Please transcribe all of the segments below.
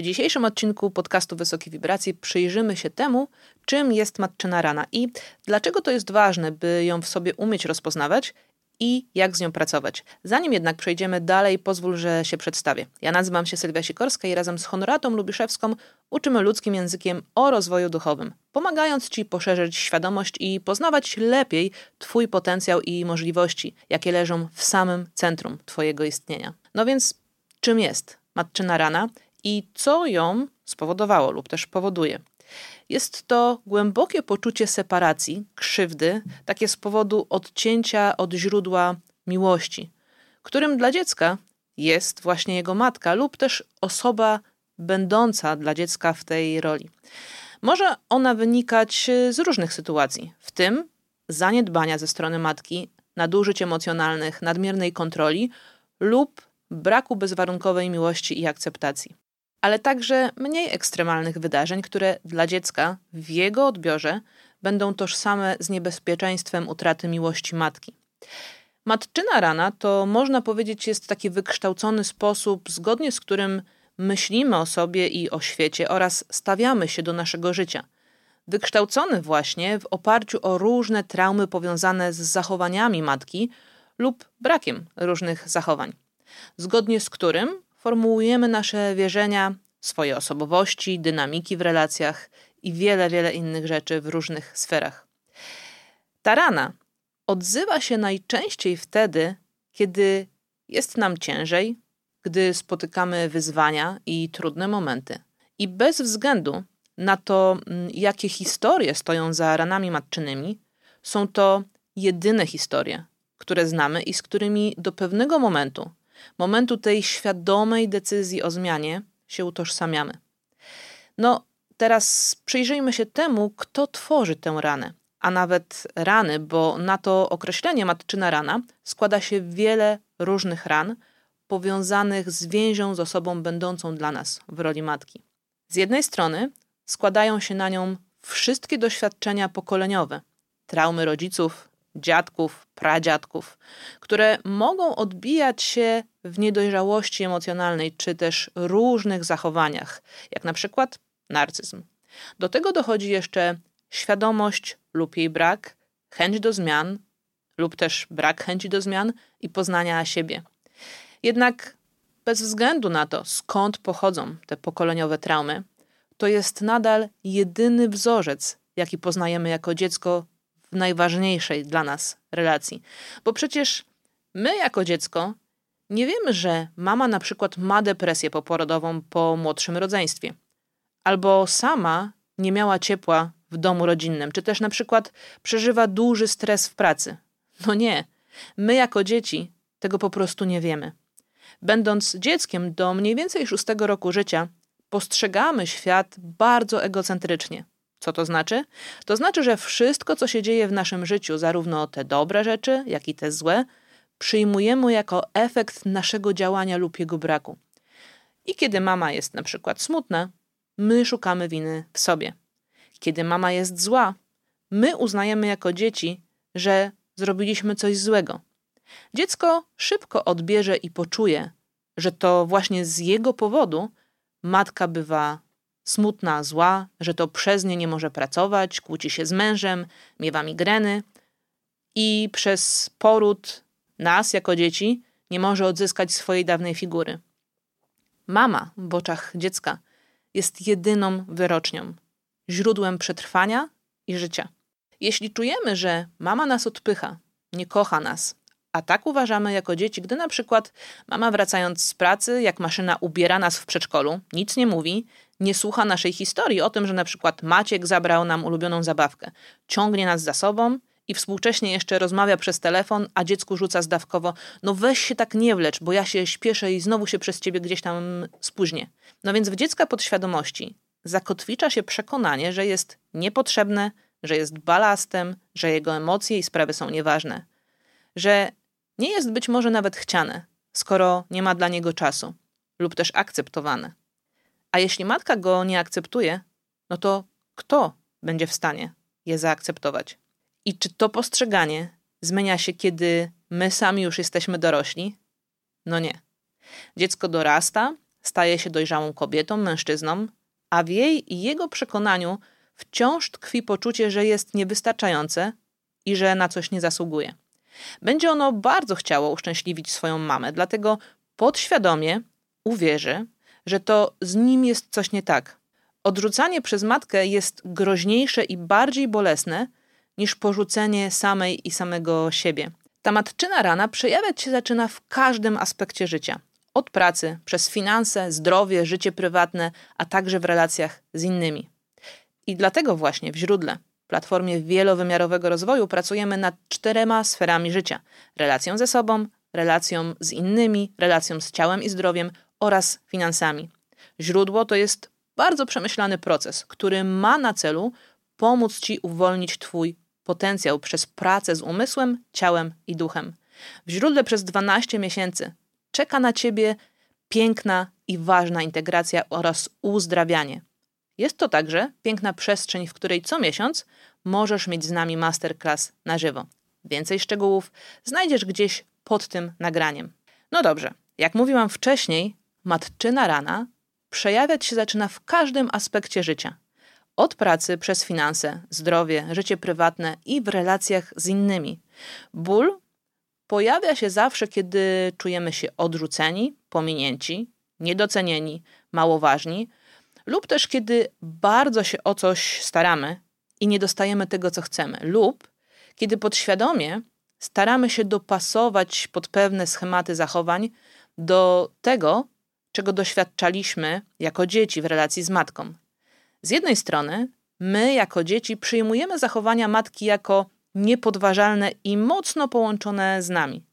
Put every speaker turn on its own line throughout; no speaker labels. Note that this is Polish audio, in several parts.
W dzisiejszym odcinku podcastu Wysokie Wibracje przyjrzymy się temu, czym jest matczyna rana i dlaczego to jest ważne, by ją w sobie umieć rozpoznawać i jak z nią pracować. Zanim jednak przejdziemy dalej, pozwól, że się przedstawię. Ja nazywam się Sylwia Sikorska i razem z Honoratą Lubiszewską uczymy ludzkim językiem o rozwoju duchowym, pomagając Ci poszerzyć świadomość i poznawać lepiej Twój potencjał i możliwości, jakie leżą w samym centrum Twojego istnienia. No więc czym jest matczyna rana i co ją spowodowało lub też powoduje? Jest to głębokie poczucie separacji, krzywdy, takie z powodu odcięcia od źródła miłości, którym dla dziecka jest właśnie jego matka lub też osoba będąca dla dziecka w tej roli. Może ona wynikać z różnych sytuacji, w tym zaniedbania ze strony matki, nadużyć emocjonalnych, nadmiernej kontroli lub braku bezwarunkowej miłości i akceptacji ale także mniej ekstremalnych wydarzeń, które dla dziecka w jego odbiorze będą tożsame z niebezpieczeństwem utraty miłości matki. Matczyna rana to można powiedzieć jest taki wykształcony sposób, zgodnie z którym myślimy o sobie i o świecie oraz stawiamy się do naszego życia. Wykształcony właśnie w oparciu o różne traumy powiązane z zachowaniami matki lub brakiem różnych zachowań, zgodnie z którym formułujemy nasze wierzenia, swoje osobowości, dynamiki w relacjach i wiele, wiele innych rzeczy w różnych sferach. Ta rana odzywa się najczęściej wtedy, kiedy jest nam ciężej, gdy spotykamy wyzwania i trudne momenty. I bez względu na to, mm, jakie historie stoją za ranami matczynymi, są to jedyne historie, które znamy i z którymi do pewnego momentu momentu tej świadomej decyzji o zmianie się utożsamiamy. No, teraz przyjrzyjmy się temu, kto tworzy tę ranę, a nawet rany, bo na to określenie matczyna rana składa się wiele różnych ran powiązanych z więzią z osobą będącą dla nas w roli matki. Z jednej strony składają się na nią wszystkie doświadczenia pokoleniowe, traumy rodziców, dziadków, pradziadków, które mogą odbijać się w niedojrzałości emocjonalnej czy też różnych zachowaniach, jak na przykład narcyzm. Do tego dochodzi jeszcze świadomość lub jej brak, chęć do zmian lub też brak chęci do zmian i poznania siebie. Jednak bez względu na to, skąd pochodzą te pokoleniowe traumy, to jest nadal jedyny wzorzec, jaki poznajemy jako dziecko najważniejszej dla nas relacji. Bo przecież my jako dziecko nie wiemy, że mama na przykład ma depresję poporodową po młodszym rodzeństwie, albo sama nie miała ciepła w domu rodzinnym, czy też na przykład przeżywa duży stres w pracy. No nie, my jako dzieci tego po prostu nie wiemy. Będąc dzieckiem do mniej więcej szóstego roku życia, postrzegamy świat bardzo egocentrycznie. Co to znaczy? To znaczy, że wszystko, co się dzieje w naszym życiu, zarówno te dobre rzeczy, jak i te złe, przyjmujemy jako efekt naszego działania lub jego braku. I kiedy mama jest na przykład smutna, my szukamy winy w sobie. Kiedy mama jest zła, my uznajemy jako dzieci, że zrobiliśmy coś złego. Dziecko szybko odbierze i poczuje, że to właśnie z jego powodu matka bywa smutna, zła, że to przez nie nie może pracować, kłóci się z mężem, miewa migreny i przez poród nas jako dzieci nie może odzyskać swojej dawnej figury. Mama w oczach dziecka jest jedyną wyrocznią, źródłem przetrwania i życia. Jeśli czujemy, że mama nas odpycha, nie kocha nas, a tak uważamy jako dzieci, gdy na przykład mama wracając z pracy, jak maszyna ubiera nas w przedszkolu, nic nie mówi, nie słucha naszej historii o tym, że na przykład Maciek zabrał nam ulubioną zabawkę, ciągnie nas za sobą i współcześnie jeszcze rozmawia przez telefon, a dziecku rzuca zdawkowo: No weź się tak nie wlecz, bo ja się śpieszę i znowu się przez ciebie gdzieś tam spóźnię. No więc w dziecka podświadomości zakotwicza się przekonanie, że jest niepotrzebne, że jest balastem, że jego emocje i sprawy są nieważne, że nie jest być może nawet chciane, skoro nie ma dla niego czasu, lub też akceptowane. A jeśli matka go nie akceptuje, no to kto będzie w stanie je zaakceptować? I czy to postrzeganie zmienia się, kiedy my sami już jesteśmy dorośli? No nie. Dziecko dorasta, staje się dojrzałą kobietą, mężczyzną, a w jej i jego przekonaniu wciąż tkwi poczucie, że jest niewystarczające i że na coś nie zasługuje. Będzie ono bardzo chciało uszczęśliwić swoją mamę, dlatego podświadomie uwierzy, że to z nim jest coś nie tak. Odrzucanie przez matkę jest groźniejsze i bardziej bolesne niż porzucenie samej i samego siebie. Ta matczyna rana przejawiać się zaczyna w każdym aspekcie życia. Od pracy, przez finanse, zdrowie, życie prywatne, a także w relacjach z innymi. I dlatego właśnie w źródle, platformie wielowymiarowego rozwoju, pracujemy nad czterema sferami życia: relacją ze sobą, relacją z innymi, relacją z ciałem i zdrowiem oraz finansami. Źródło to jest bardzo przemyślany proces, który ma na celu pomóc Ci uwolnić Twój potencjał przez pracę z umysłem, ciałem i duchem. W źródle przez 12 miesięcy czeka na Ciebie piękna i ważna integracja oraz uzdrawianie. Jest to także piękna przestrzeń, w której co miesiąc możesz mieć z nami masterclass na żywo. Więcej szczegółów znajdziesz gdzieś pod tym nagraniem. No dobrze, jak mówiłam wcześniej, matczyna rana przejawiać się zaczyna w każdym aspekcie życia. Od pracy przez finanse, zdrowie, życie prywatne i w relacjach z innymi. Ból pojawia się zawsze, kiedy czujemy się odrzuceni, pominięci, niedocenieni, mało ważni, lub też kiedy bardzo się o coś staramy i nie dostajemy tego, co chcemy, lub kiedy podświadomie staramy się dopasować pod pewne schematy zachowań do tego, czego doświadczaliśmy jako dzieci w relacji z matką. Z jednej strony, my jako dzieci przyjmujemy zachowania matki jako niepodważalne i mocno połączone z nami.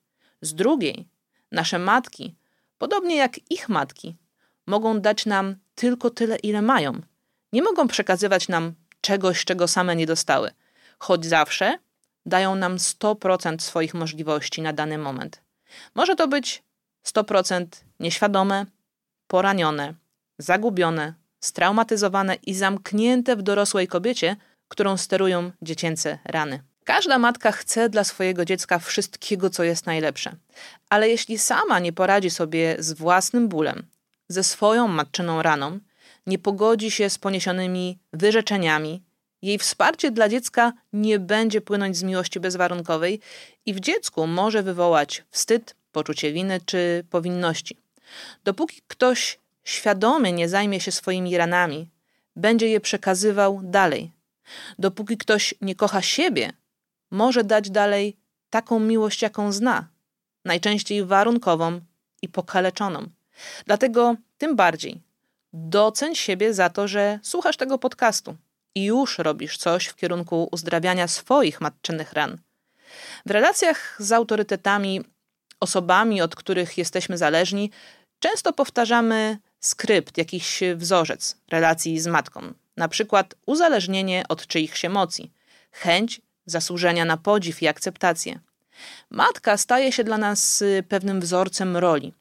Z drugiej, nasze matki, podobnie jak ich matki, mogą dać nam tylko tyle, ile mają. Nie mogą przekazywać nam czegoś, czego same nie dostały, choć zawsze dają nam 100% swoich możliwości na dany moment. Może to być 100% nieświadome, poranione, zagubione, straumatyzowane i zamknięte w dorosłej kobiecie, którą sterują dziecięce rany. Każda matka chce dla swojego dziecka wszystkiego, co jest najlepsze, ale jeśli sama nie poradzi sobie z własnym bólem, ze swoją matczyną raną, nie pogodzi się z poniesionymi wyrzeczeniami, jej wsparcie dla dziecka nie będzie płynąć z miłości bezwarunkowej i w dziecku może wywołać wstyd, poczucie winy czy powinności. Dopóki ktoś świadomie nie zajmie się swoimi ranami, będzie je przekazywał dalej. Dopóki ktoś nie kocha siebie, może dać dalej taką miłość, jaką zna, najczęściej warunkową i pokaleczoną. Dlatego tym bardziej doceń siebie za to, że słuchasz tego podcastu i już robisz coś w kierunku uzdrawiania swoich matczynych ran. W relacjach z autorytetami, osobami, od których jesteśmy zależni, często powtarzamy skrypt, jakiś wzorzec relacji z matką. Na przykład uzależnienie od czyichś emocji, chęć zasłużenia na podziw i akceptację. Matka staje się dla nas pewnym wzorcem roli,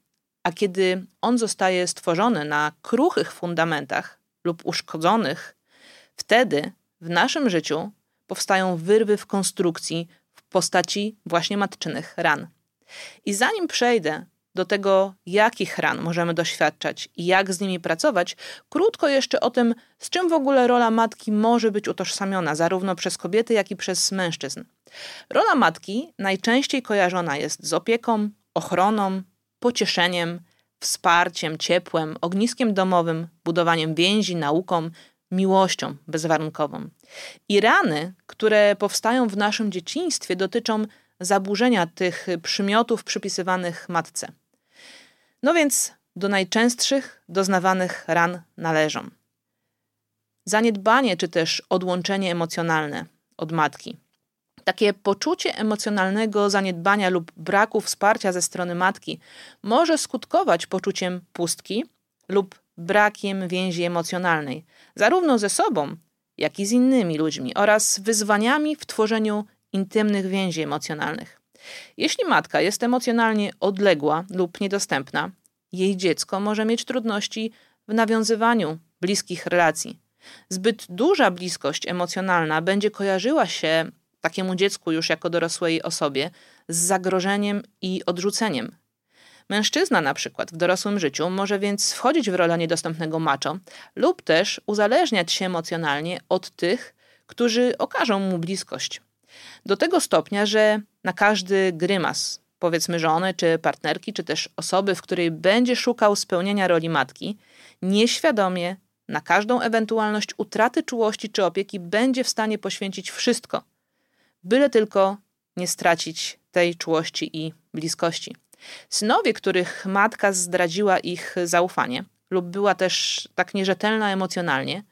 a kiedy on zostaje stworzony na kruchych fundamentach lub uszkodzonych, wtedy w naszym życiu powstają wyrwy w konstrukcji w postaci właśnie matczynych ran. I zanim przejdę do tego, jakich ran możemy doświadczać i jak z nimi pracować, krótko jeszcze o tym, z czym w ogóle rola matki może być utożsamiona, zarówno przez kobiety, jak i przez mężczyzn. Rola matki najczęściej kojarzona jest z opieką, ochroną, pocieszeniem, wsparciem, ciepłem, ogniskiem domowym, budowaniem więzi, nauką, miłością bezwarunkową. I rany, które powstają w naszym dzieciństwie, dotyczą zaburzenia tych przymiotów przypisywanych matce. No więc do najczęstszych doznawanych ran należą zaniedbanie czy też odłączenie emocjonalne od matki. Takie poczucie emocjonalnego zaniedbania lub braku wsparcia ze strony matki może skutkować poczuciem pustki lub brakiem więzi emocjonalnej, zarówno ze sobą, jak i z innymi ludźmi, oraz wyzwaniami w tworzeniu intymnych więzi emocjonalnych. Jeśli matka jest emocjonalnie odległa lub niedostępna, jej dziecko może mieć trudności w nawiązywaniu bliskich relacji. Zbyt duża bliskość emocjonalna będzie kojarzyła się takiemu dziecku już jako dorosłej osobie z zagrożeniem i odrzuceniem. Mężczyzna na przykład w dorosłym życiu może więc wchodzić w rolę niedostępnego macho lub też uzależniać się emocjonalnie od tych, którzy okażą mu bliskość. Do tego stopnia, że na każdy grymas, powiedzmy żony czy partnerki, czy też osoby, w której będzie szukał spełnienia roli matki, nieświadomie na każdą ewentualność utraty czułości czy opieki będzie w stanie poświęcić wszystko, byle tylko nie stracić tej czułości i bliskości. Synowie, których matka zdradziła ich zaufanie lub była też tak nierzetelna emocjonalnie,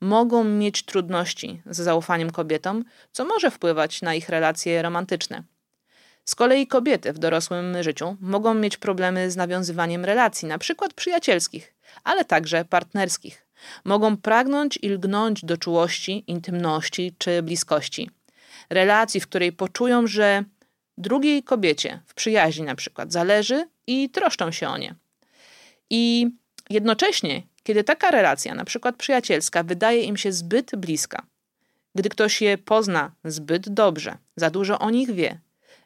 mogą mieć trudności z zaufaniem kobietom, co może wpływać na ich relacje romantyczne. Z kolei kobiety w dorosłym życiu mogą mieć problemy z nawiązywaniem relacji, przykład przyjacielskich, ale także partnerskich. Mogą pragnąć i lgnąć do czułości, intymności czy bliskości. Relacji, w której poczują, że drugiej kobiecie w przyjaźni na przykład zależy i troszczą się o nie. I jednocześnie, kiedy taka relacja, na przykład przyjacielska, wydaje im się zbyt bliska, gdy ktoś je pozna zbyt dobrze, za dużo o nich wie,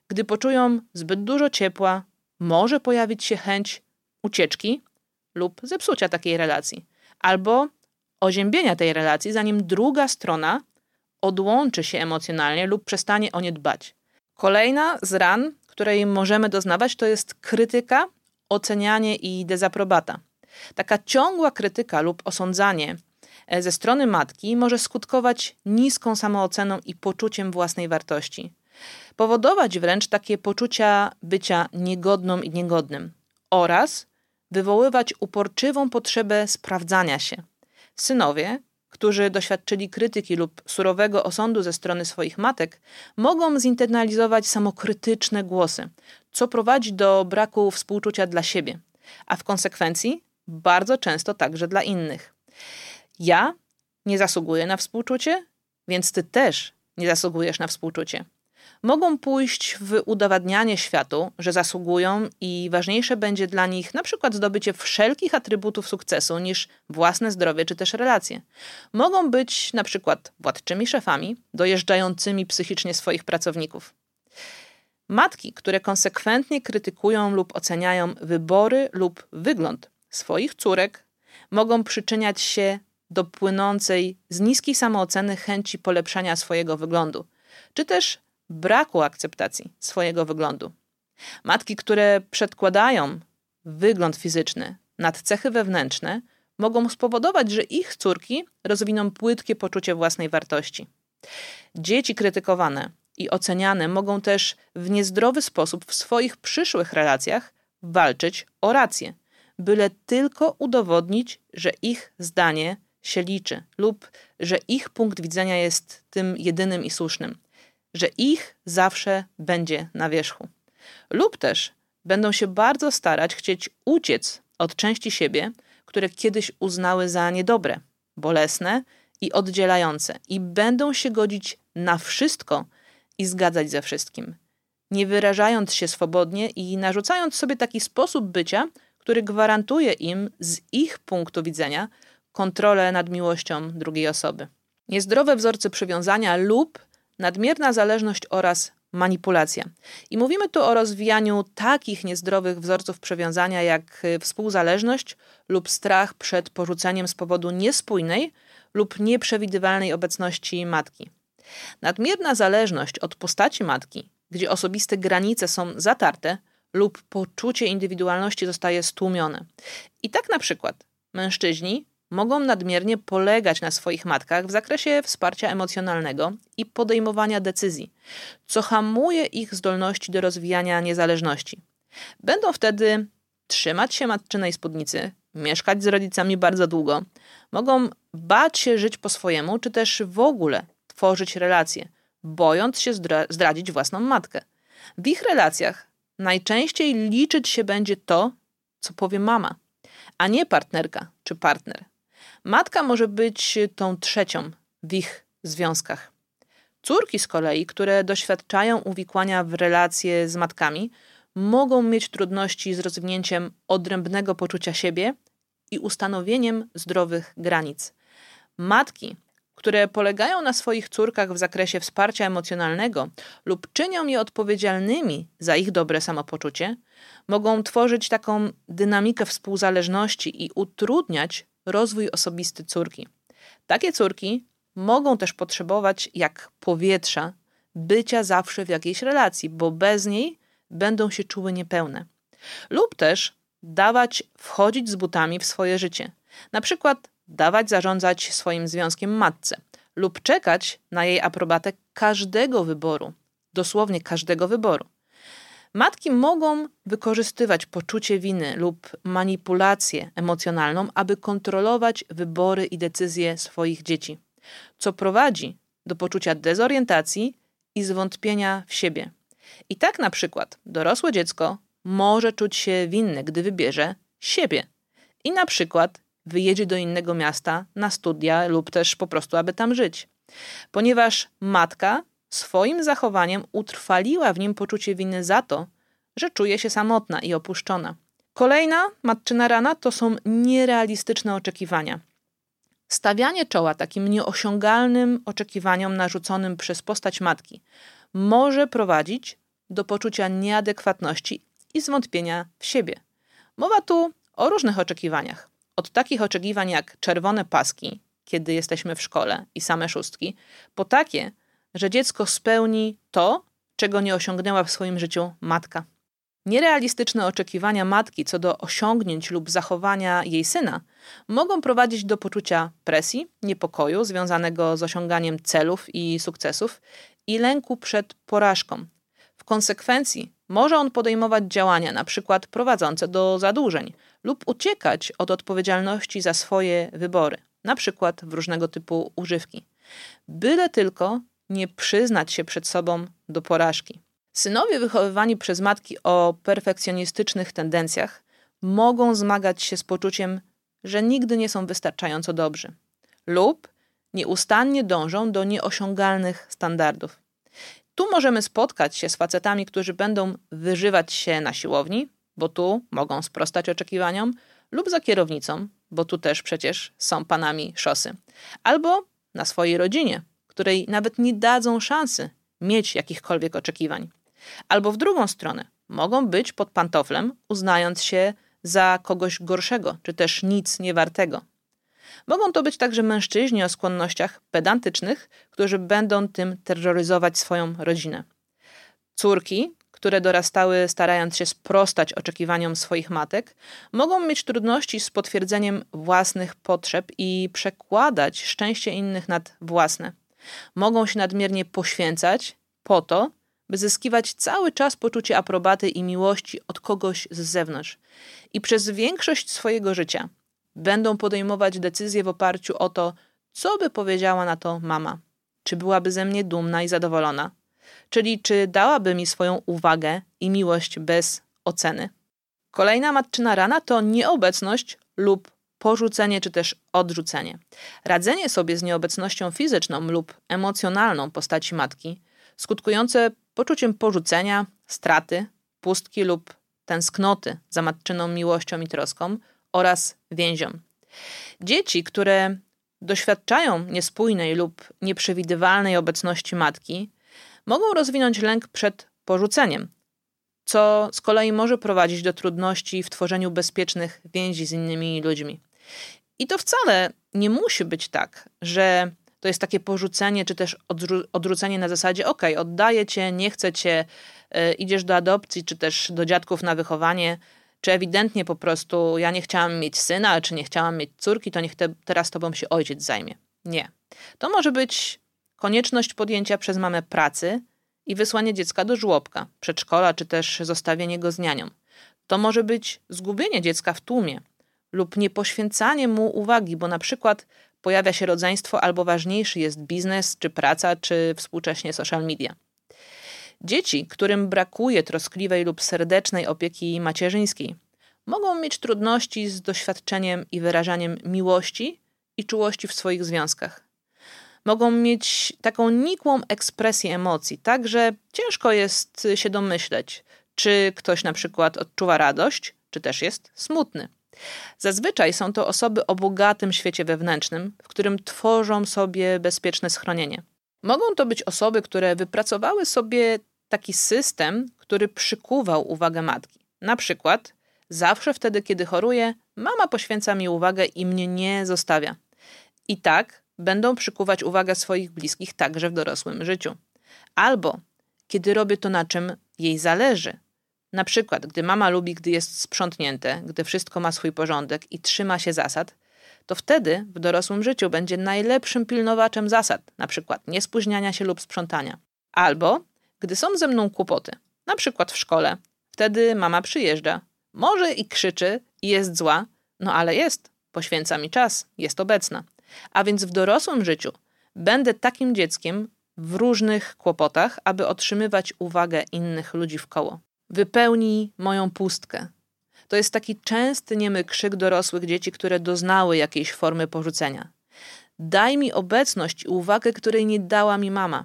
gdy poczują zbyt dużo ciepła, może pojawić się chęć ucieczki lub zepsucia takiej relacji, albo oziębienia tej relacji, zanim druga strona odłączy się emocjonalnie lub przestanie o nie dbać. Kolejna z ran, której możemy doznawać, to jest krytyka, ocenianie i dezaprobata. Taka ciągła krytyka lub osądzanie e, ze strony matki może skutkować niską samooceną i poczuciem własnej wartości. Powodować wręcz takie poczucia bycia niegodną i niegodnym oraz wywoływać uporczywą potrzebę sprawdzania się. Synowie którzy doświadczyli krytyki lub surowego osądu ze strony swoich matek, mogą zinternalizować samokrytyczne głosy, co prowadzi do braku współczucia dla siebie, a w konsekwencji bardzo często także dla innych. Ja nie zasługuję na współczucie, więc ty też nie zasługujesz na współczucie mogą pójść w udowadnianie światu, że zasługują i ważniejsze będzie dla nich na przykład zdobycie wszelkich atrybutów sukcesu niż własne zdrowie czy też relacje. Mogą być na przykład władczymi szefami, dojeżdżającymi psychicznie swoich pracowników. Matki, które konsekwentnie krytykują lub oceniają wybory lub wygląd swoich córek, mogą przyczyniać się do płynącej z niskiej samooceny chęci polepszania swojego wyglądu, czy też braku akceptacji swojego wyglądu. Matki, które przedkładają wygląd fizyczny nad cechy wewnętrzne, mogą spowodować, że ich córki rozwiną płytkie poczucie własnej wartości. Dzieci krytykowane i oceniane mogą też w niezdrowy sposób w swoich przyszłych relacjach walczyć o rację, byle tylko udowodnić, że ich zdanie się liczy lub że ich punkt widzenia jest tym jedynym i słusznym że ich zawsze będzie na wierzchu. Lub też będą się bardzo starać chcieć uciec od części siebie, które kiedyś uznały za niedobre, bolesne i oddzielające, i będą się godzić na wszystko i zgadzać ze wszystkim, nie wyrażając się swobodnie i narzucając sobie taki sposób bycia, który gwarantuje im z ich punktu widzenia kontrolę nad miłością drugiej osoby. Niezdrowe wzorce przywiązania lub nadmierna zależność oraz manipulacja. I mówimy tu o rozwijaniu takich niezdrowych wzorców przewiązania jak y, współzależność lub strach przed porzuceniem z powodu niespójnej lub nieprzewidywalnej obecności matki. Nadmierna zależność od postaci matki, gdzie osobiste granice są zatarte lub poczucie indywidualności zostaje stłumione. I tak na przykład mężczyźni mogą nadmiernie polegać na swoich matkach w zakresie wsparcia emocjonalnego i podejmowania decyzji, co hamuje ich zdolności do rozwijania niezależności. Będą wtedy trzymać się matczynej spódnicy, mieszkać z rodzicami bardzo długo, mogą bać się żyć po swojemu, czy też w ogóle tworzyć relacje, bojąc się zdradzić własną matkę. W ich relacjach najczęściej liczyć się będzie to, co powie mama, a nie partnerka czy partner. Matka może być tą trzecią w ich związkach. Córki z kolei, które doświadczają uwikłania w relacje z matkami, mogą mieć trudności z rozwinięciem odrębnego poczucia siebie i ustanowieniem zdrowych granic. Matki, które polegają na swoich córkach w zakresie wsparcia emocjonalnego lub czynią je odpowiedzialnymi za ich dobre samopoczucie, mogą tworzyć taką dynamikę współzależności i utrudniać rozwój osobisty córki. Takie córki mogą też potrzebować, jak powietrza, bycia zawsze w jakiejś relacji, bo bez niej będą się czuły niepełne. Lub też dawać wchodzić z butami w swoje życie. Na przykład dawać zarządzać swoim związkiem matce lub czekać na jej aprobatę każdego wyboru, dosłownie każdego wyboru. Matki mogą wykorzystywać poczucie winy lub manipulację emocjonalną, aby kontrolować wybory i decyzje swoich dzieci, co prowadzi do poczucia dezorientacji i zwątpienia w siebie. I tak na przykład dorosłe dziecko może czuć się winne, gdy wybierze siebie i na przykład wyjedzie do innego miasta na studia lub też po prostu, aby tam żyć. Ponieważ matka swoim zachowaniem utrwaliła w nim poczucie winy za to, że czuje się samotna i opuszczona. Kolejna matczyna rana to są nierealistyczne oczekiwania. Stawianie czoła takim nieosiągalnym oczekiwaniom narzuconym przez postać matki może prowadzić do poczucia nieadekwatności i zwątpienia w siebie. Mowa tu o różnych oczekiwaniach. Od takich oczekiwań jak czerwone paski, kiedy jesteśmy w szkole i same szóstki, po takie, że dziecko spełni to, czego nie osiągnęła w swoim życiu matka. Nierealistyczne oczekiwania matki co do osiągnięć lub zachowania jej syna mogą prowadzić do poczucia presji, niepokoju związanego z osiąganiem celów i sukcesów i lęku przed porażką. W konsekwencji może on podejmować działania, na przykład prowadzące do zadłużeń, lub uciekać od odpowiedzialności za swoje wybory, na przykład w różnego typu używki. Byle tylko nie przyznać się przed sobą do porażki. Synowie wychowywani przez matki o perfekcjonistycznych tendencjach mogą zmagać się z poczuciem, że nigdy nie są wystarczająco dobrzy, lub nieustannie dążą do nieosiągalnych standardów. Tu możemy spotkać się z facetami, którzy będą wyżywać się na siłowni, bo tu mogą sprostać oczekiwaniom, lub za kierownicą, bo tu też przecież są panami szosy, albo na swojej rodzinie, której nawet nie dadzą szansy mieć jakichkolwiek oczekiwań. Albo w drugą stronę, mogą być pod pantoflem, uznając się za kogoś gorszego, czy też nic niewartego. Mogą to być także mężczyźni o skłonnościach pedantycznych, którzy będą tym terroryzować swoją rodzinę. Córki, które dorastały starając się sprostać oczekiwaniom swoich matek, mogą mieć trudności z potwierdzeniem własnych potrzeb i przekładać szczęście innych nad własne. Mogą się nadmiernie poświęcać po to, by zyskiwać cały czas poczucie aprobaty i miłości od kogoś z zewnątrz. I przez większość swojego życia będą podejmować decyzje w oparciu o to, co by powiedziała na to mama. Czy byłaby ze mnie dumna i zadowolona? Czyli czy dałaby mi swoją uwagę i miłość bez oceny? Kolejna matczyna rana to nieobecność lub porzucenie czy też odrzucenie. Radzenie sobie z nieobecnością fizyczną lub emocjonalną postaci matki, skutkujące poczuciem porzucenia, straty, pustki lub tęsknoty za matczyną miłością i troską oraz więzią. Dzieci, które doświadczają niespójnej lub nieprzewidywalnej obecności matki, mogą rozwinąć lęk przed porzuceniem, co z kolei może prowadzić do trudności w tworzeniu bezpiecznych więzi z innymi ludźmi. I to wcale nie musi być tak, że to jest takie porzucenie, czy też odrzucenie na zasadzie: OK, oddaję cię, nie chcę cię, yy, idziesz do adopcji, czy też do dziadków na wychowanie, czy ewidentnie po prostu ja nie chciałam mieć syna, czy nie chciałam mieć córki, to niech te, teraz tobą się ojciec zajmie. Nie. To może być konieczność podjęcia przez mamę pracy i wysłanie dziecka do żłobka, przedszkola, czy też zostawienie go z nianią. To może być zgubienie dziecka w tłumie lub niepoświęcanie mu uwagi, bo na przykład pojawia się rodzeństwo albo ważniejszy jest biznes, czy praca, czy współcześnie social media. Dzieci, którym brakuje troskliwej lub serdecznej opieki macierzyńskiej, mogą mieć trudności z doświadczeniem i wyrażaniem miłości i czułości w swoich związkach. Mogą mieć taką nikłą ekspresję emocji, tak że ciężko jest się domyśleć, czy ktoś na przykład odczuwa radość, czy też jest smutny. Zazwyczaj są to osoby o bogatym świecie wewnętrznym, w którym tworzą sobie bezpieczne schronienie. Mogą to być osoby, które wypracowały sobie taki system, który przykuwał uwagę matki. Na przykład, zawsze wtedy, kiedy choruję, mama poświęca mi uwagę i mnie nie zostawia. I tak będą przykuwać uwagę swoich bliskich także w dorosłym życiu. Albo kiedy robię to, na czym jej zależy. Na przykład, gdy mama lubi, gdy jest sprzątnięte, gdy wszystko ma swój porządek i trzyma się zasad, to wtedy w dorosłym życiu będzie najlepszym pilnowaczem zasad, na przykład niespóźniania się lub sprzątania. Albo gdy są ze mną kłopoty, na przykład w szkole, wtedy mama przyjeżdża, może i krzyczy i jest zła, no ale jest, poświęca mi czas, jest obecna. A więc w dorosłym życiu będę takim dzieckiem w różnych kłopotach, aby otrzymywać uwagę innych ludzi w koło. Wypełnij moją pustkę. To jest taki częsty niemy krzyk dorosłych dzieci, które doznały jakiejś formy porzucenia. Daj mi obecność i uwagę, której nie dała mi mama.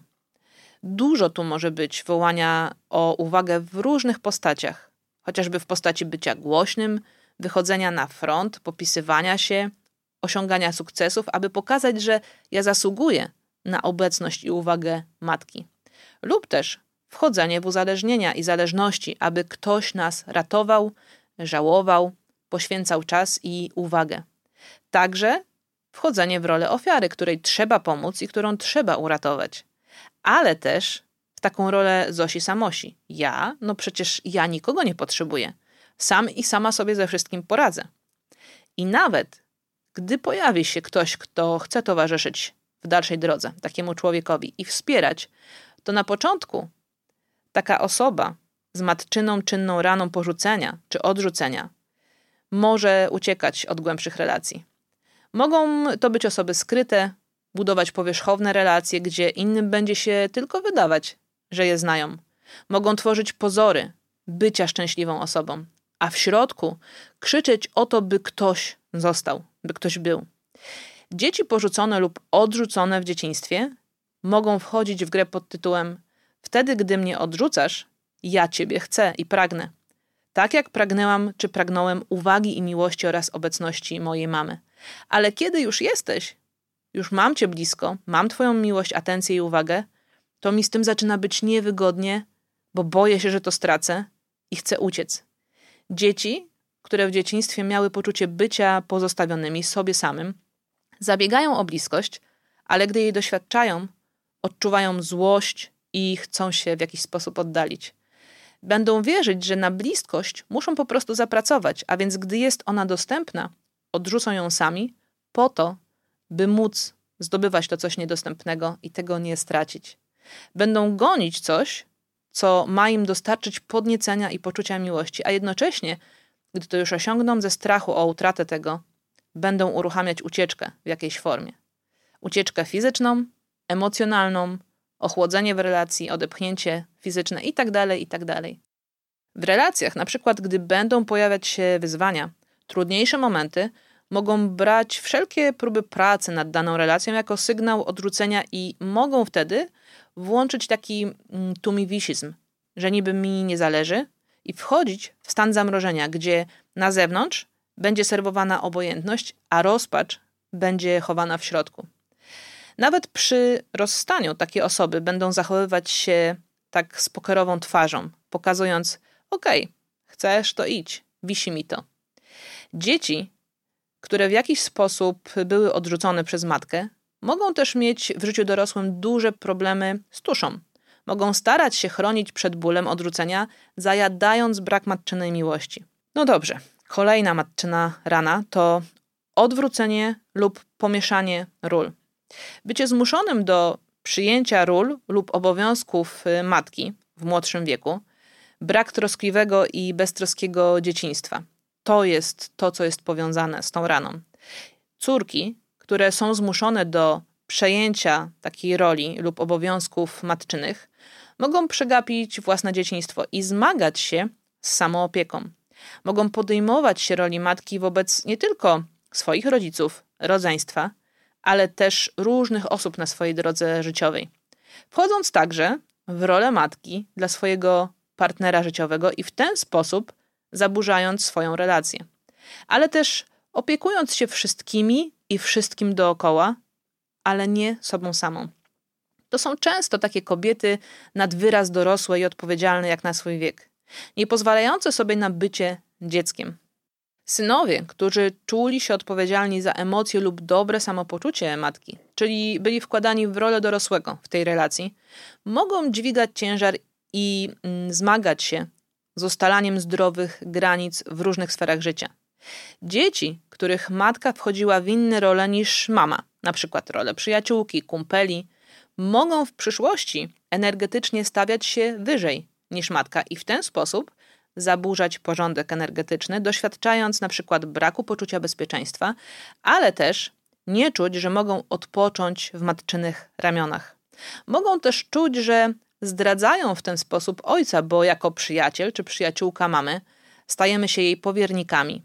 Dużo tu może być wołania o uwagę w różnych postaciach, chociażby w postaci bycia głośnym, wychodzenia na front, popisywania się, osiągania sukcesów, aby pokazać, że ja zasługuję na obecność i uwagę matki. Lub też wchodzenie w uzależnienia i zależności, aby ktoś nas ratował, żałował, poświęcał czas i uwagę. Także wchodzenie w rolę ofiary, której trzeba pomóc i którą trzeba uratować. Ale też w taką rolę Zosi Samosi. Ja, no przecież ja nikogo nie potrzebuję. Sam i sama sobie ze wszystkim poradzę. I nawet gdy pojawi się ktoś, kto chce towarzyszyć w dalszej drodze takiemu człowiekowi i wspierać, to na początku taka osoba z matczyną czynną raną porzucenia czy odrzucenia może uciekać od głębszych relacji. Mogą to być osoby skryte, budować powierzchowne relacje, gdzie innym będzie się tylko wydawać, że je znają. Mogą tworzyć pozory bycia szczęśliwą osobą, a w środku krzyczeć o to, by ktoś został, by ktoś był. Dzieci porzucone lub odrzucone w dzieciństwie mogą wchodzić w grę pod tytułem Wtedy, gdy mnie odrzucasz, ja ciebie chcę i pragnę. Tak jak pragnęłam czy pragnąłem uwagi i miłości oraz obecności mojej mamy. Ale kiedy już jesteś, już mam cię blisko, mam twoją miłość, atencję i uwagę, to mi z tym zaczyna być niewygodnie, bo boję się, że to stracę i chcę uciec. Dzieci, które w dzieciństwie miały poczucie bycia pozostawionymi sobie samym, zabiegają o bliskość, ale gdy jej doświadczają, odczuwają złość i chcą się w jakiś sposób oddalić. Będą wierzyć, że na bliskość muszą po prostu zapracować, a więc gdy jest ona dostępna, odrzucą ją sami po to, by móc zdobywać to coś niedostępnego i tego nie stracić. Będą gonić coś, co ma im dostarczyć podniecenia i poczucia miłości, a jednocześnie, gdy to już osiągną ze strachu o utratę tego, będą uruchamiać ucieczkę w jakiejś formie. Ucieczkę fizyczną, emocjonalną, ochłodzenie w relacji, odepchnięcie fizyczne itd., tak itd. Tak w relacjach, na przykład gdy będą pojawiać się wyzwania, trudniejsze momenty, mogą brać wszelkie próby pracy nad daną relacją jako sygnał odrzucenia i mogą wtedy włączyć taki mm, tumiwisizm, że niby mi nie zależy i wchodzić w stan zamrożenia, gdzie na zewnątrz będzie serwowana obojętność, a rozpacz będzie chowana w środku. Nawet przy rozstaniu takie osoby będą zachowywać się tak z pokerową twarzą, pokazując: Okej, okay, chcesz, to idź, wisi mi to. Dzieci, które w jakiś sposób były odrzucone przez matkę, mogą też mieć w życiu dorosłym duże problemy z tuszą. Mogą starać się chronić przed bólem odrzucenia, zajadając brak matczynej miłości. No dobrze, kolejna matczyna rana to odwrócenie lub pomieszanie ról. Bycie zmuszonym do przyjęcia ról lub obowiązków y, matki w młodszym wieku, brak troskliwego i beztroskiego dzieciństwa. To jest to, co jest powiązane z tą raną. Córki, które są zmuszone do przejęcia takiej roli lub obowiązków matczynych, mogą przegapić własne dzieciństwo i zmagać się z samoopieką. Mogą podejmować się roli matki wobec nie tylko swoich rodziców, rodzeństwa, ale też różnych osób na swojej drodze życiowej. Wchodząc także w rolę matki dla swojego partnera życiowego i w ten sposób zaburzając swoją relację. ale też opiekując się wszystkimi i wszystkim dookoła, ale nie sobą samą. To są często takie kobiety nad wyraz dorosłe i odpowiedzialne jak na swój wiek, nie pozwalające sobie na bycie dzieckiem. Synowie, którzy czuli się odpowiedzialni za emocje lub dobre samopoczucie matki, czyli byli wkładani w rolę dorosłego w tej relacji, mogą dźwigać ciężar i mm, zmagać się z ustalaniem zdrowych granic w różnych sferach życia. Dzieci, których matka wchodziła w inne role niż mama, na przykład rolę przyjaciółki, kumpeli, mogą w przyszłości energetycznie stawiać się wyżej niż matka i w ten sposób zaburzać porządek energetyczny, doświadczając na przykład braku poczucia bezpieczeństwa, ale też nie czuć, że mogą odpocząć w matczynych ramionach. Mogą też czuć, że zdradzają w ten sposób ojca, bo jako przyjaciel czy przyjaciółka mamy stajemy się jej powiernikami,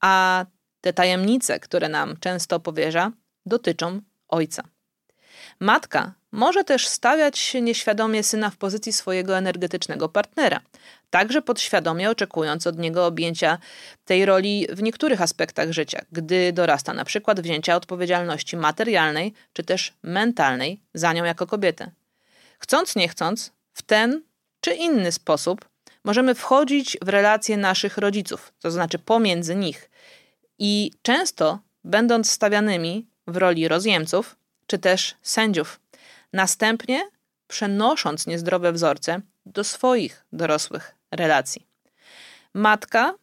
a te tajemnice, które nam często powierza, dotyczą ojca. Matka może też stawiać nieświadomie syna w pozycji swojego energetycznego partnera, także podświadomie oczekując od niego objęcia tej roli w niektórych aspektach życia, gdy dorasta na przykład wzięcia odpowiedzialności materialnej czy też mentalnej za nią jako kobietę. Chcąc, nie chcąc, w ten czy inny sposób możemy wchodzić w relacje naszych rodziców, to znaczy pomiędzy nich, i często będąc stawianymi w roli rozjemców czy też sędziów, następnie przenosząc niezdrowe wzorce do swoich dorosłych relacji. Matka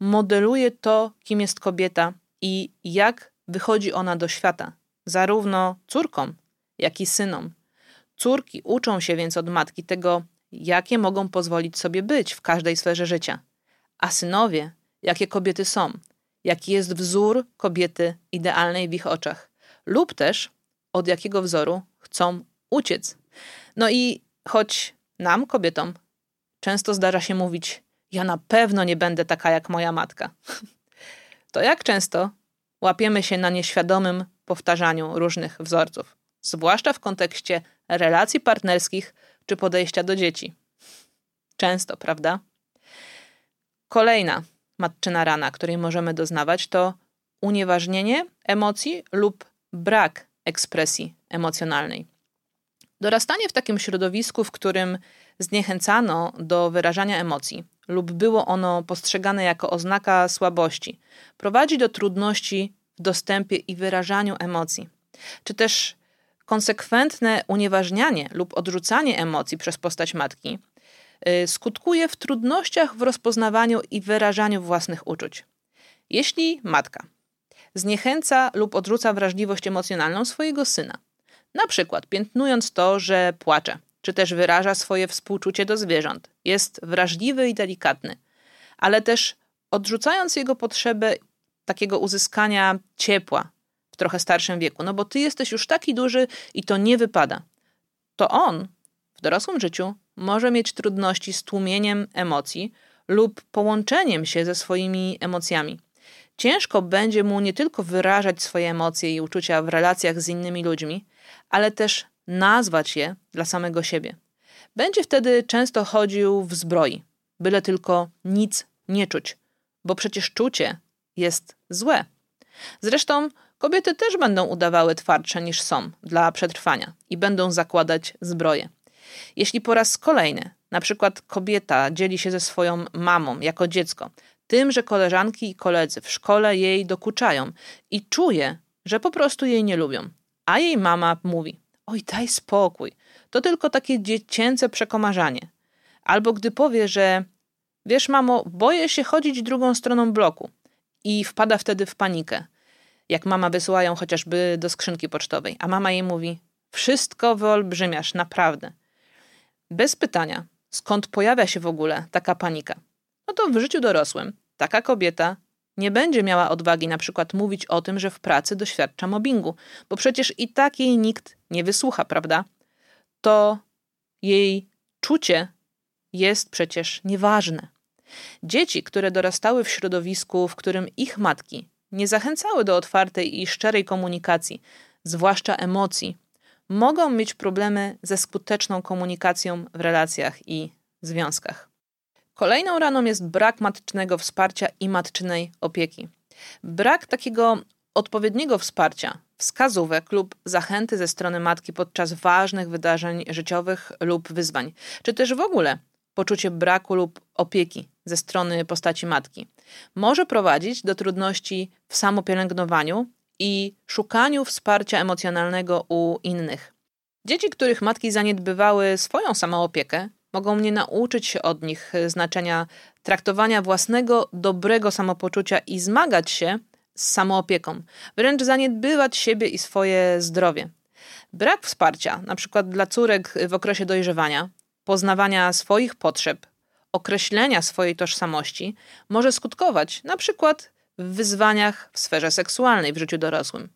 modeluje to, kim jest kobieta i jak wychodzi ona do świata, zarówno córkom, jak i synom. Córki uczą się więc od matki tego, jakie mogą pozwolić sobie być w każdej sferze życia, a synowie, jakie kobiety są, jaki jest wzór kobiety idealnej w ich oczach, lub też od jakiego wzoru chcą uciec. No i choć nam, kobietom, często zdarza się mówić: Ja na pewno nie będę taka jak moja matka, to jak często łapiemy się na nieświadomym powtarzaniu różnych wzorców, zwłaszcza w kontekście relacji partnerskich czy podejścia do dzieci. Często, prawda? Kolejna matczyna rana, której możemy doznawać, to unieważnienie emocji lub brak ekspresji emocjonalnej. Dorastanie w takim środowisku, w którym zniechęcano do wyrażania emocji lub było ono postrzegane jako oznaka słabości, prowadzi do trudności w dostępie i wyrażaniu emocji, czy też konsekwentne unieważnianie lub odrzucanie emocji przez postać matki y, skutkuje w trudnościach w rozpoznawaniu i wyrażaniu własnych uczuć. Jeśli matka zniechęca lub odrzuca wrażliwość emocjonalną swojego syna, na przykład piętnując to, że płacze, czy też wyraża swoje współczucie do zwierząt, jest wrażliwy i delikatny, ale też odrzucając jego potrzebę takiego uzyskania ciepła trochę starszym wieku, no bo ty jesteś już taki duży i to nie wypada. To on w dorosłym życiu może mieć trudności z tłumieniem emocji lub połączeniem się ze swoimi emocjami. Ciężko będzie mu nie tylko wyrażać swoje emocje i uczucia w relacjach z innymi ludźmi, ale też nazwać je dla samego siebie. Będzie wtedy często chodził w zbroi, byle tylko nic nie czuć, bo przecież czucie jest złe. Zresztą kobiety też będą udawały twardsze niż są dla przetrwania i będą zakładać zbroję. Jeśli po raz kolejny, na przykład kobieta dzieli się ze swoją mamą jako dziecko, tym, że koleżanki i koledzy w szkole jej dokuczają i czuje, że po prostu jej nie lubią, a jej mama mówi: Oj, daj spokój, to tylko takie dziecięce przekomarzanie. Albo gdy powie, że wiesz, mamo, boję się chodzić drugą stroną bloku i wpada wtedy w panikę, jak mama wysyła ją chociażby do skrzynki pocztowej, a mama jej mówi: Wszystko wyolbrzymiasz, naprawdę. Bez pytania, skąd pojawia się w ogóle taka panika? No to w życiu dorosłym taka kobieta nie będzie miała odwagi na przykład mówić o tym, że w pracy doświadcza mobbingu, bo przecież i tak jej nikt nie wysłucha, prawda? To jej czucie jest przecież nieważne. Dzieci, które dorastały w środowisku, w którym ich matki nie zachęcały do otwartej i szczerej komunikacji, zwłaszcza emocji, mogą mieć problemy ze skuteczną komunikacją w relacjach i związkach. Kolejną raną jest brak matczynego wsparcia i matczynej opieki. Brak takiego odpowiedniego wsparcia, wskazówek lub zachęty ze strony matki podczas ważnych wydarzeń życiowych lub wyzwań, czy też w ogóle poczucie braku lub opieki ze strony postaci matki, może prowadzić do trudności w samopielęgnowaniu i szukaniu wsparcia emocjonalnego u innych. Dzieci, których matki zaniedbywały swoją samoopiekę, mogą nie nauczyć się od nich znaczenia traktowania własnego dobrego samopoczucia i zmagać się z samoopieką, wręcz zaniedbywać siebie i swoje zdrowie. Brak wsparcia, na przykład dla córek w okresie dojrzewania, poznawania swoich potrzeb, określenia swojej tożsamości, może skutkować na przykład w wyzwaniach w sferze seksualnej w życiu dorosłym.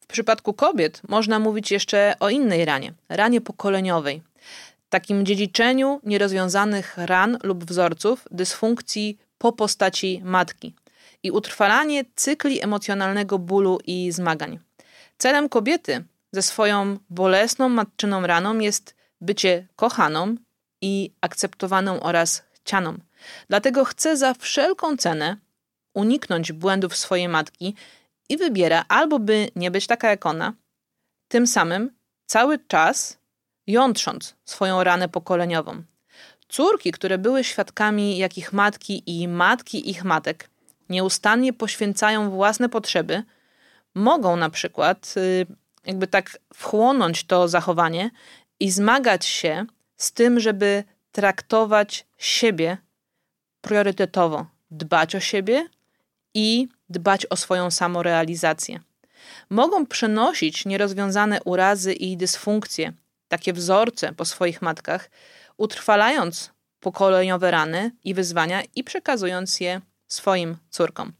W przypadku kobiet można mówić jeszcze o innej ranie ranie pokoleniowej takim dziedziczeniu nierozwiązanych ran lub wzorców dysfunkcji po postaci matki i utrwalanie cykli emocjonalnego bólu i zmagań. Celem kobiety ze swoją bolesną matczyną raną jest bycie kochaną i akceptowaną oraz chcianą. Dlatego chce za wszelką cenę uniknąć błędów swojej matki i wybiera albo by nie być taka jak ona, tym samym cały czas jątrząc swoją ranę pokoleniową. Córki, które były świadkami, jak ich matki i matki ich matek nieustannie poświęcają własne potrzeby, mogą na przykład y, jakby tak wchłonąć to zachowanie i zmagać się z tym, żeby traktować siebie priorytetowo, dbać o siebie i dbać o swoją samorealizację. Mogą przenosić nierozwiązane urazy i dysfunkcje, takie wzorce po swoich matkach, utrwalając pokoleniowe rany i wyzwania i przekazując je swoim córkom.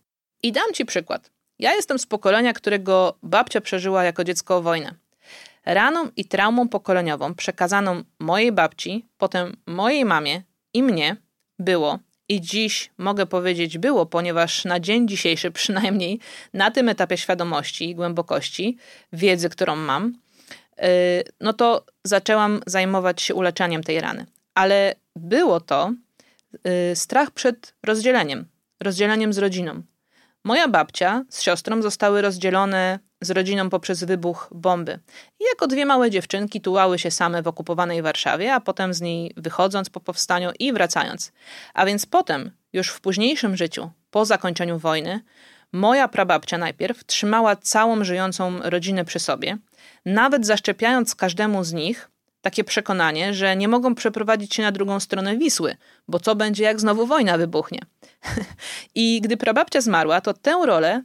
I dam Ci przykład. Ja jestem z pokolenia, którego babcia przeżyła jako dziecko wojnę. Raną i traumą pokoleniową przekazaną mojej babci, potem mojej mamie i mnie było i dziś mogę powiedzieć było, ponieważ na dzień dzisiejszy, przynajmniej na tym etapie świadomości i głębokości wiedzy, którą mam, y, no to zaczęłam zajmować się uleczeniem tej rany. Ale było to y, strach przed rozdzieleniem, rozdzieleniem z rodziną. Moja babcia z siostrą zostały rozdzielone z rodziną poprzez wybuch bomby. Jako dwie małe dziewczynki tułały się same w okupowanej Warszawie, a potem z niej wychodząc po powstaniu i wracając. A więc potem, już w późniejszym życiu, po zakończeniu wojny, moja prababcia najpierw trzymała całą żyjącą rodzinę przy sobie, nawet zaszczepiając każdemu z nich takie przekonanie, że nie mogą przeprowadzić się na drugą stronę Wisły, bo co będzie, jak znowu wojna wybuchnie. I gdy prababcia zmarła, to tę rolę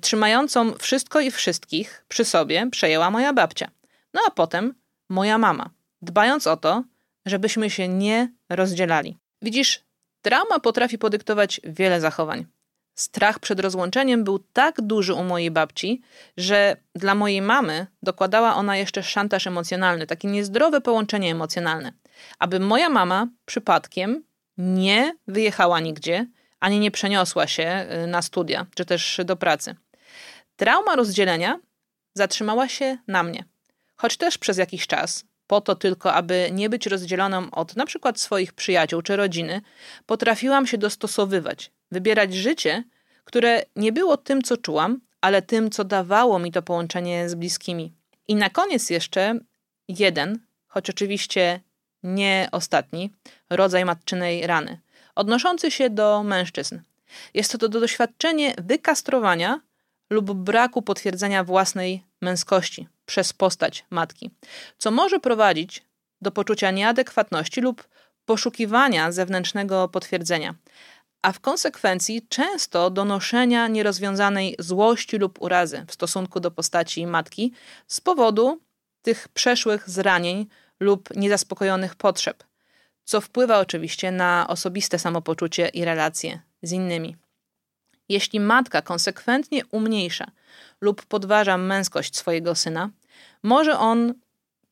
trzymającą wszystko i wszystkich przy sobie przejęła moja babcia. No a potem moja mama, dbając o to, żebyśmy się nie rozdzielali. Widzisz, trauma potrafi podyktować wiele zachowań. Strach przed rozłączeniem był tak duży u mojej babci, że dla mojej mamy dokładała ona jeszcze szantaż emocjonalny, takie niezdrowe połączenie emocjonalne, aby moja mama przypadkiem nie wyjechała nigdzie, ani nie przeniosła się y, na studia, czy też do pracy. Trauma rozdzielenia zatrzymała się na mnie, choć też przez jakiś czas, po to tylko, aby nie być rozdzieloną od na przykład swoich przyjaciół czy rodziny, potrafiłam się dostosowywać, wybierać życie, które nie było tym, co czułam, ale tym, co dawało mi to połączenie z bliskimi. I na koniec jeszcze jeden, choć oczywiście nie ostatni, rodzaj matczynej rany, odnoszący się do mężczyzn. Jest to, to doświadczenie wykastrowania lub braku potwierdzenia własnej męskości przez postać matki, co może prowadzić do poczucia nieadekwatności lub poszukiwania zewnętrznego potwierdzenia, a w konsekwencji często do noszenia nierozwiązanej złości lub urazy w stosunku do postaci matki z powodu tych przeszłych zranień lub niezaspokojonych potrzeb, co wpływa oczywiście na osobiste samopoczucie i relacje z innymi. Jeśli matka konsekwentnie umniejsza lub podważa męskość swojego syna, może on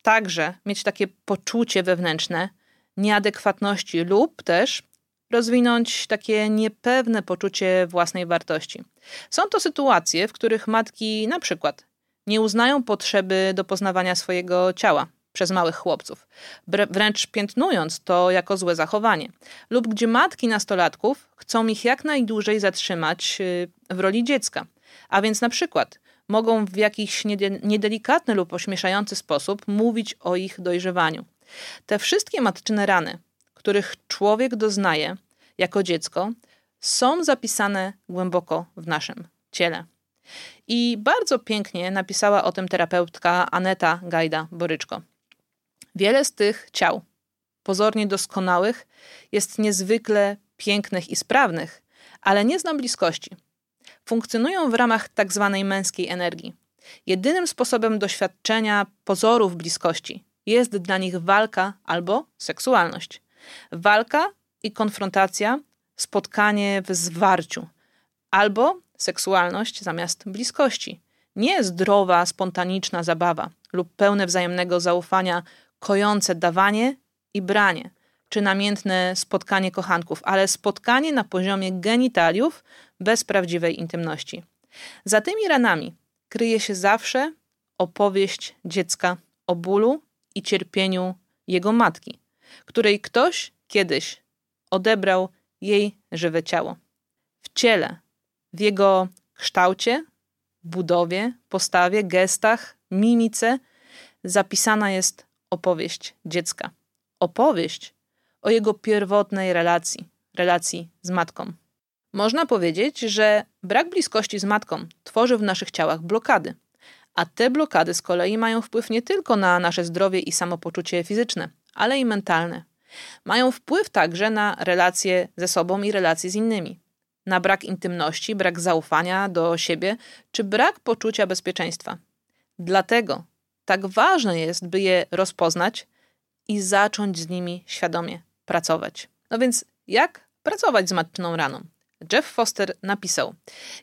także mieć takie poczucie wewnętrzne nieadekwatności lub też rozwinąć takie niepewne poczucie własnej wartości. Są to sytuacje, w których matki na przykład nie uznają potrzeby do poznawania swojego ciała, przez małych chłopców, wręcz piętnując to jako złe zachowanie, lub gdzie matki nastolatków chcą ich jak najdłużej zatrzymać y, w roli dziecka. A więc na przykład mogą w jakiś niedelikatny lub ośmieszający sposób mówić o ich dojrzewaniu. Te wszystkie matczyne rany, których człowiek doznaje jako dziecko, są zapisane głęboko w naszym ciele. I bardzo pięknie napisała o tym terapeutka Aneta Gajda-Boryczko. Wiele z tych ciał, pozornie doskonałych, jest niezwykle pięknych i sprawnych, ale nie znam bliskości. Funkcjonują w ramach tak zwanej męskiej energii. Jedynym sposobem doświadczenia pozorów bliskości jest dla nich walka albo seksualność. Walka i konfrontacja, spotkanie w zwarciu, albo seksualność zamiast bliskości. Nie zdrowa, spontaniczna zabawa lub pełne wzajemnego zaufania, kojące dawanie i branie, czy namiętne spotkanie kochanków, ale spotkanie na poziomie genitaliów bez prawdziwej intymności. Za tymi ranami kryje się zawsze opowieść dziecka o bólu i cierpieniu jego matki, której ktoś kiedyś odebrał jej żywe ciało. W ciele, w jego kształcie, budowie, postawie, gestach, mimice zapisana jest opowieść dziecka. Opowieść o jego pierwotnej relacji, relacji z matką. Można powiedzieć, że brak bliskości z matką tworzy w naszych ciałach blokady, a te blokady z kolei mają wpływ nie tylko na nasze zdrowie i samopoczucie fizyczne, ale i mentalne. Mają wpływ także na relacje ze sobą i relacje z innymi. Na brak intymności, brak zaufania do siebie czy brak poczucia bezpieczeństwa. Dlatego tak ważne jest, by je rozpoznać i zacząć z nimi świadomie pracować. No więc, jak pracować z matczyną raną? Jeff Foster napisał: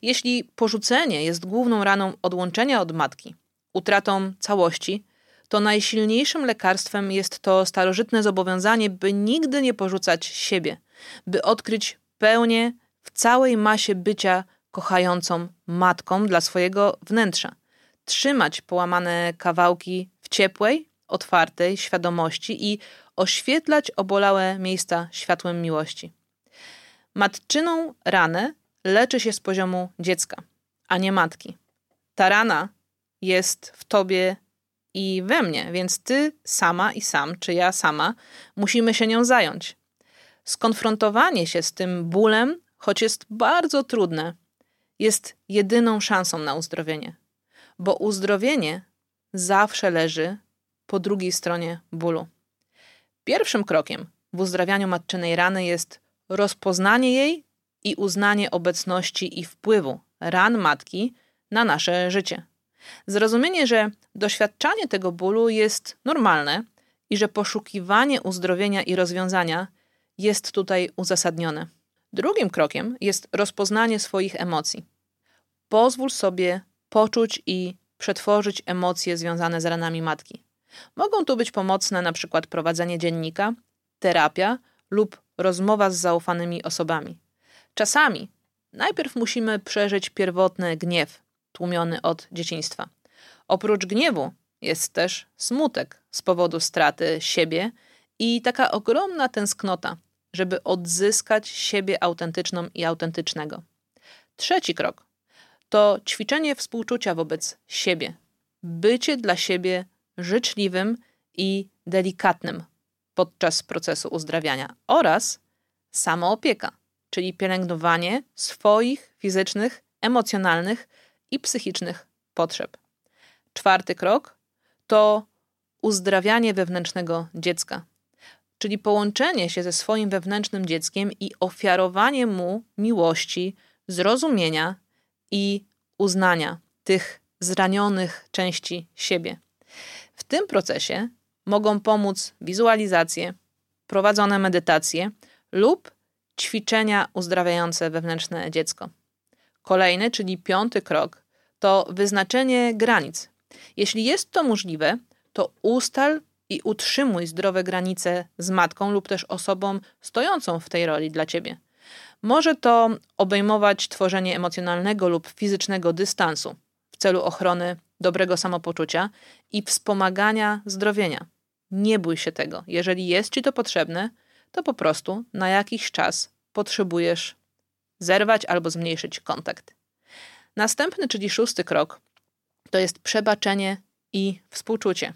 Jeśli porzucenie jest główną raną odłączenia od matki, utratą całości, to najsilniejszym lekarstwem jest to starożytne zobowiązanie, by nigdy nie porzucać siebie, by odkryć pełnię w całej masie bycia kochającą matką dla swojego wnętrza, trzymać połamane kawałki w ciepłej, otwartej świadomości i oświetlać obolałe miejsca światłem miłości. Matczyną ranę leczy się z poziomu dziecka, a nie matki. Ta rana jest w tobie i we mnie, więc ty sama i sam, czy ja sama, musimy się nią zająć. Skonfrontowanie się z tym bólem, choć jest bardzo trudne, jest jedyną szansą na uzdrowienie, bo uzdrowienie zawsze leży po drugiej stronie bólu. Pierwszym krokiem w uzdrawianiu matczynej rany jest rozpoznanie jej i uznanie obecności i wpływu ran matki na nasze życie. Zrozumienie, że doświadczanie tego bólu jest normalne i że poszukiwanie uzdrowienia i rozwiązania jest tutaj uzasadnione. Drugim krokiem jest rozpoznanie swoich emocji. Pozwól sobie poczuć i przetworzyć emocje związane z ranami matki. Mogą tu być pomocne przykład prowadzenie dziennika, terapia lub rozmowa z zaufanymi osobami. Czasami najpierw musimy przeżyć pierwotny gniew, tłumiony od dzieciństwa. Oprócz gniewu jest też smutek z powodu straty siebie i taka ogromna tęsknota, żeby odzyskać siebie autentyczną i autentycznego. Trzeci krok to ćwiczenie współczucia wobec siebie, bycie dla siebie życzliwym i delikatnym podczas procesu uzdrawiania oraz samoopieka, czyli pielęgnowanie swoich fizycznych, emocjonalnych i psychicznych potrzeb. Czwarty krok to uzdrawianie wewnętrznego dziecka, czyli połączenie się ze swoim wewnętrznym dzieckiem i ofiarowanie mu miłości, zrozumienia i uznania tych zranionych części siebie. W tym procesie mogą pomóc wizualizacje, prowadzone medytacje lub ćwiczenia uzdrawiające wewnętrzne dziecko. Kolejny, czyli piąty krok, to wyznaczenie granic. Jeśli jest to możliwe, to ustal i utrzymuj zdrowe granice z matką lub też osobą stojącą w tej roli dla ciebie. Może to obejmować tworzenie emocjonalnego lub fizycznego dystansu w celu ochrony dobrego samopoczucia i wspomagania zdrowienia, nie bój się tego. Jeżeli jest ci to potrzebne, to po prostu na jakiś czas potrzebujesz zerwać albo zmniejszyć kontakt. Następny, czyli szósty krok, to jest przebaczenie i współczucie.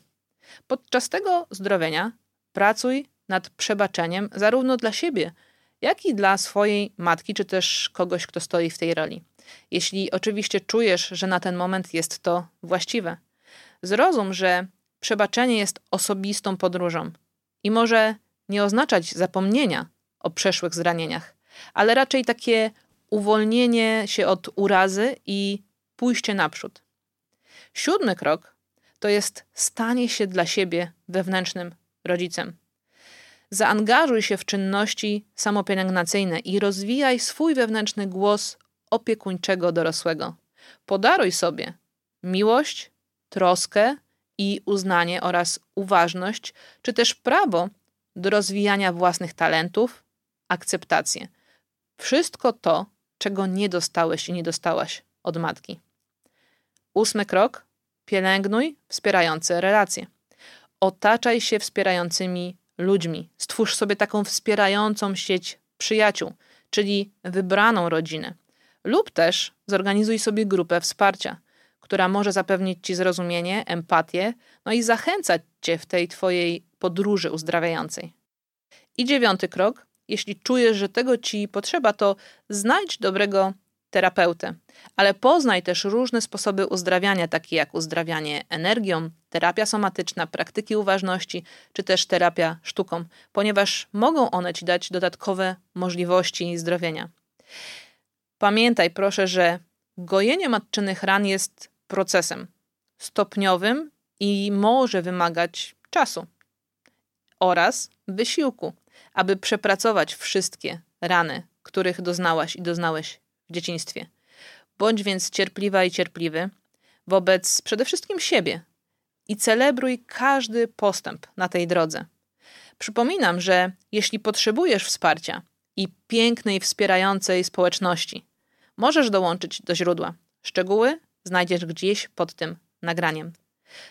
Podczas tego zdrowienia pracuj nad przebaczeniem zarówno dla siebie, jak i dla swojej matki, czy też kogoś, kto stoi w tej roli. Jeśli oczywiście czujesz, że na ten moment jest to właściwe. Zrozum, że przebaczenie jest osobistą podróżą i może nie oznaczać zapomnienia o przeszłych zranieniach, ale raczej takie uwolnienie się od urazy i pójście naprzód. Siódmy krok to jest stanie się dla siebie wewnętrznym rodzicem. Zaangażuj się w czynności samopielęgnacyjne i rozwijaj swój wewnętrzny głos opiekuńczego dorosłego. Podaruj sobie miłość, troskę i uznanie oraz uważność, czy też prawo do rozwijania własnych talentów, akceptację. Wszystko to, czego nie dostałeś i nie dostałaś od matki. Ósmy krok: pielęgnuj wspierające relacje. Otaczaj się wspierającymi ludźmi. Stwórz sobie taką wspierającą sieć przyjaciół, czyli wybraną rodzinę. Lub też zorganizuj sobie grupę wsparcia, która może zapewnić ci zrozumienie, empatię, no i zachęcać cię w tej twojej podróży uzdrawiającej. I dziewiąty krok: jeśli czujesz, że tego ci potrzeba, to znajdź dobrego terapeutę, ale poznaj też różne sposoby uzdrawiania, takie jak uzdrawianie energią, terapia somatyczna, praktyki uważności, czy też terapia sztuką, ponieważ mogą one ci dać dodatkowe możliwości zdrowienia. Pamiętaj proszę, że gojenie matczynych ran jest procesem stopniowym i może wymagać czasu oraz wysiłku, aby przepracować wszystkie rany, których doznałaś i doznałeś w dzieciństwie. Bądź więc cierpliwa i cierpliwy wobec przede wszystkim siebie i celebruj każdy postęp na tej drodze. Przypominam, że jeśli potrzebujesz wsparcia i pięknej, wspierającej społeczności, możesz dołączyć do źródła. Szczegóły znajdziesz gdzieś pod tym nagraniem.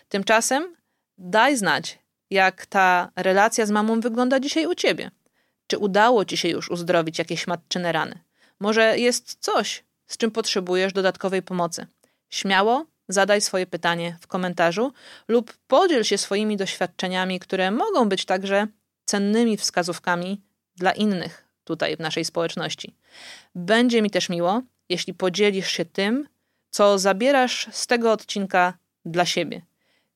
Tymczasem daj znać, jak ta relacja z mamą wygląda dzisiaj u ciebie. Czy udało ci się już uzdrowić jakieś matczyne rany? Może jest coś, z czym potrzebujesz dodatkowej pomocy? Śmiało zadaj swoje pytanie w komentarzu lub podziel się swoimi doświadczeniami, które mogą być także cennymi wskazówkami dla innych tutaj w naszej społeczności. Będzie mi też miło, jeśli podzielisz się tym, co zabierasz z tego odcinka dla siebie.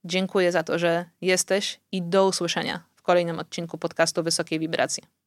Dziękuję za to, że jesteś i do usłyszenia w kolejnym odcinku podcastu Wysokie Wibracje.